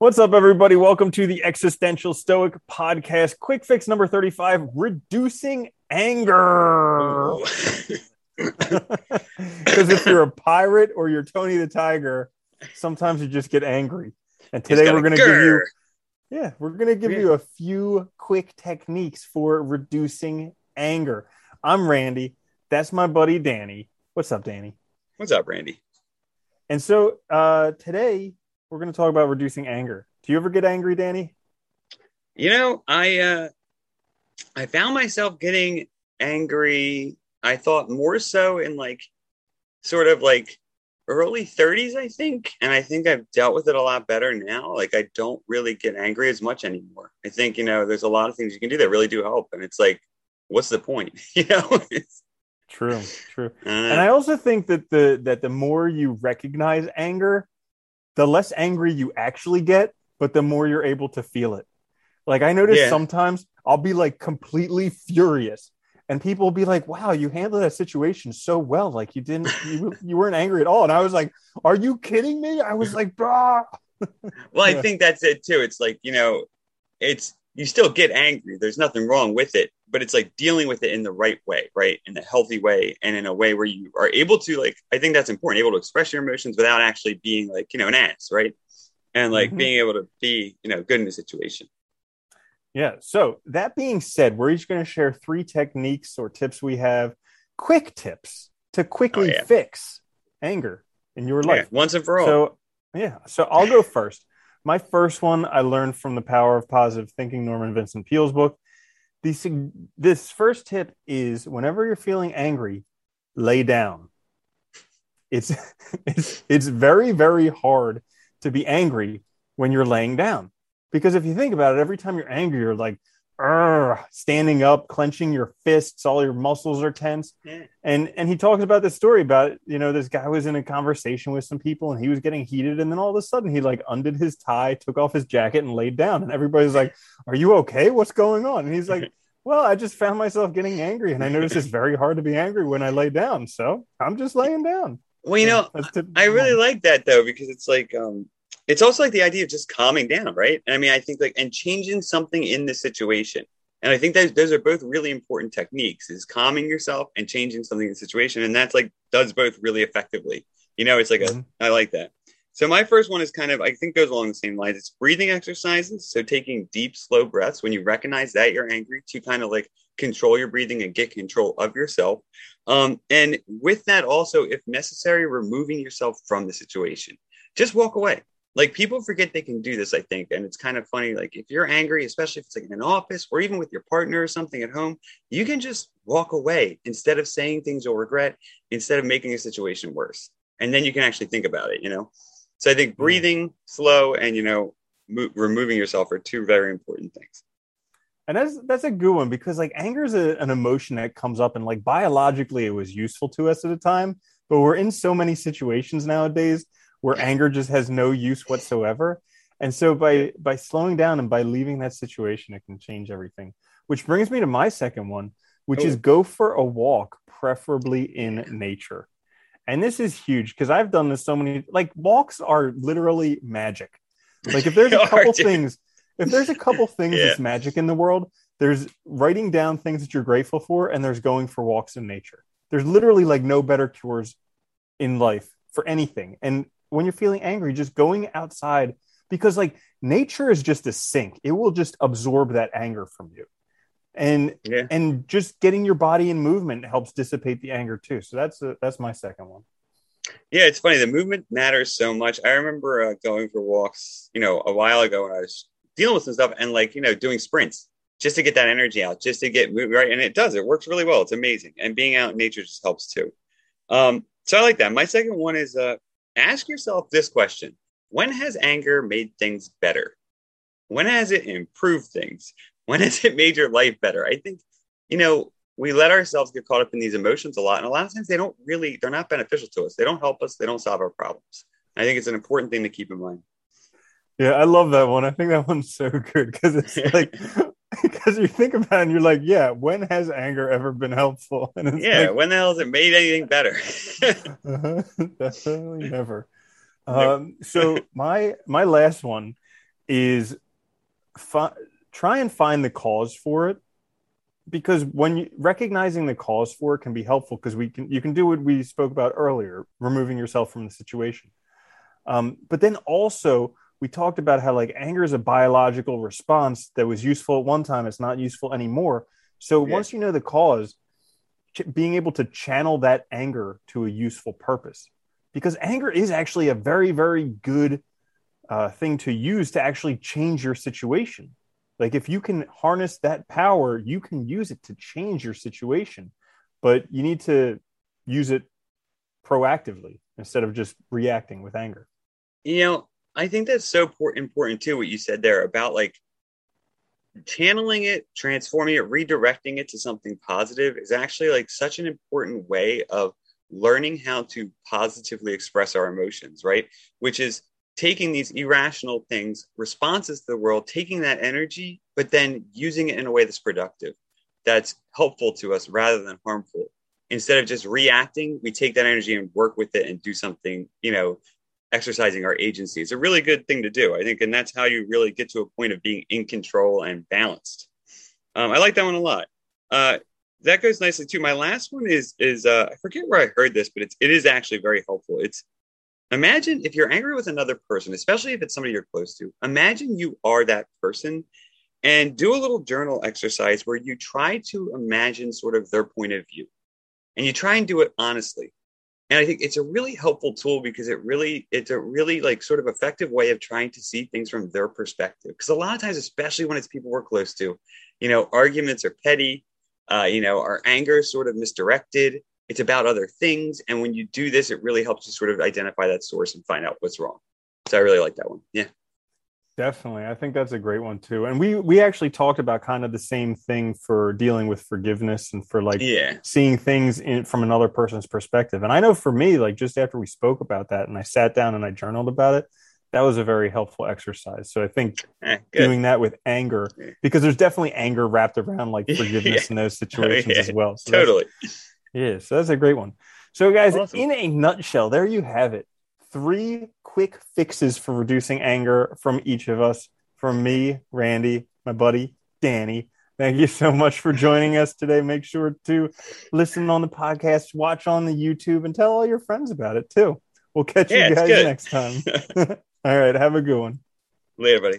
What's up, everybody? Welcome to the Existential Stoic Podcast, quick fix number 35 reducing anger. Because if you're a pirate or you're Tony the Tiger, sometimes you just get angry. And today we're going to give you, yeah, we're going to give Yeah. you a few quick techniques for reducing anger. I'm Randy. That's my buddy Danny. What's up, Danny? What's up, Randy? And so uh, today we're going to talk about reducing anger. Do you ever get angry, Danny? You know, I uh I found myself getting angry. I thought more so in like sort of like early 30s, I think. And I think I've dealt with it a lot better now. Like I don't really get angry as much anymore. I think, you know, there's a lot of things you can do that really do help. And it's like, what's the point? You know? True, true. uh, And I also think that the that the more you recognize anger, the less angry you actually get, but the more you're able to feel it. Like I notice Yeah. sometimes I'll be like completely furious and people will be like, "Wow, you handled that situation so well. Like you didn't you, you weren't angry at all." And I was like, "Are you kidding me?" I was like, "Bah." Well, I Yeah. think that's it too. It's like, you know, it's you still get angry. There's nothing wrong with it, but it's like dealing with it in the right way, right? In a healthy way and in a way where you are able to like I think that's important, able to express your emotions without actually being like, you know, an ass, right? And like Mhm. being able to be, you know, good in a situation. Yeah. So that being said, we're each going to share three techniques or tips we have, quick tips to quickly Oh, yeah. fix anger in your Yeah, life. once and for all. So yeah. So I'll go first. My first one I learned from the Power of Positive Thinking, Norman Vincent Peale's book. The, this first tip is whenever you're feeling angry, lay down. It's it's it's very very hard to be angry when you're laying down because if you think about it, every time you're angry, you're like standing up, clenching your fists, all your muscles are tense. Yeah. And and he talks about this story about you know this guy was in a conversation with some people and he was getting heated and then all of a sudden he like undid his tie, took off his jacket and laid down and everybody's like, "Are you okay? What's going on?" And he's like. Well, I just found myself getting angry, and I noticed it's very hard to be angry when I lay down. So I'm just laying down. Well, you know, I really like that though because it's like um it's also like the idea of just calming down, right? And I mean, I think like and changing something in the situation. And I think those those are both really important techniques is calming yourself and changing something in the situation. And that's like does both really effectively. You know, it's like Mhm. a I like that. So my first one is kind of I think goes along the same lines. It's breathing exercises. So taking deep, slow breaths when you recognize that you're angry to kind of like control your breathing and get control of yourself. Um, and with that, also, if necessary, removing yourself from the situation. Just walk away. Like people forget they can do this, I think. And it's kind of funny. Like if you're angry, especially if it's like in an office or even with your partner or something at home, you can just walk away instead of saying things you'll regret, instead of making a situation worse. And then you can actually think about it, you know? So I think breathing slow and, you know, mo- removing yourself are two very important things. And that's that's a good one because like anger is a, an emotion that comes up and like biologically it was useful to us at a time, but we're in so many situations nowadays where anger just has no use whatsoever. And so by by slowing down and by leaving that situation, it can change everything. Which brings me to my second one, which oh. is Oh. go for a walk, preferably in nature. And this is huge because I've done this so many like walks are literally magic. Like if there's a couple things, if there's a couple things Yeah. that's magic in the world, there's writing down things that you're grateful for, and there's going for walks in nature. There's literally like no better cures in life for anything. And when you're feeling angry, just going outside because like nature is just a sink. It will just absorb that anger from you. And Yeah. and just getting your body in movement helps dissipate the anger too. So that's a, that's my second one. Yeah, it's funny. The movement matters so much. I remember uh, going for walks, you know, a while ago when I was dealing with some stuff and like, you know, doing sprints just to get that energy out, just to get moving right. And it does, it works really well. It's amazing. And being out in nature just helps too. Um, so I like that. My second one is uh, ask yourself this question When has anger made things better? When has it improved things? When has it made your life better? I think, you know, we let ourselves get caught up in these emotions a lot. And a lot of times they don't really, they're not beneficial to us. They don't help us. They don't solve our problems. I think it's an important thing to keep in mind. Yeah, I love that one. I think that one's so good because it's like because you think about it and you're like, yeah, when has anger ever been helpful? And Yeah. like, when the hell has it made anything better? uh-huh, definitely never. Um, so my my last one is fi- try and find the cause for it because when you recognizing the cause for it can be helpful because we can you can do what we spoke about earlier removing yourself from the situation. Um, but then also we talked about how like anger is a biological response that was useful at one time it's not useful anymore. So Yeah. once you know the cause ch- being able to channel that anger to a useful purpose. Because anger is actually a very very good uh, thing to use to actually change your situation like if you can harness that power you can use it to change your situation but you need to use it proactively instead of just reacting with anger You know, I think that's so important too. What you said there about like channeling it, transforming it, redirecting it to something positive is actually like such an important way of learning how to positively express our emotions, right? Which is taking these irrational things, responses to the world, taking that energy, but then using it in a way that's productive, that's helpful to us rather than harmful. Instead of just reacting, we take that energy and work with it and do something, you know, exercising our agency. It's a really good thing to do, I think. And that's how you really get to a point of being in control and balanced. Um, I like that one a lot. Uh, that goes nicely too. My last one is is uh, I forget where I heard this, but it's it is actually very helpful. It's imagine if you're angry with another person, especially if it's somebody you're close to. Imagine you are that person, and do a little journal exercise where you try to imagine sort of their point of view, and you try and do it honestly. And I think it's a really helpful tool because it really it's a really like sort of effective way of trying to see things from their perspective. Because a lot of times, especially when it's people we're close to, you know, arguments are petty uh, you know, our anger is sort of misdirected. It's about other things. And when you do this, it really helps you sort of identify that source and find out what's wrong. So I really like that one. Yeah. Definitely. I think that's a great one too. And we we actually talked about kind of the same thing for dealing with forgiveness and for like Yeah. seeing things in from another person's perspective. And I know for me, like just after we spoke about that and I sat down and I journaled about it, that was a very helpful exercise. So I think Eh, doing that with anger, because there's definitely anger wrapped around like Yeah. forgiveness in those situations yeah. as well. So that's- totally. Yeah, so that's a great one. So, guys, Awesome. in a nutshell, there you have it. Three quick fixes for reducing anger from each of us. From me, Randy, my buddy, Danny. Thank you so much for joining us today. Make sure to listen on the podcast, watch on the YouTube, and tell all your friends about it too. We'll catch Yeah, you guys next time. all right, have a good one. Later, buddy.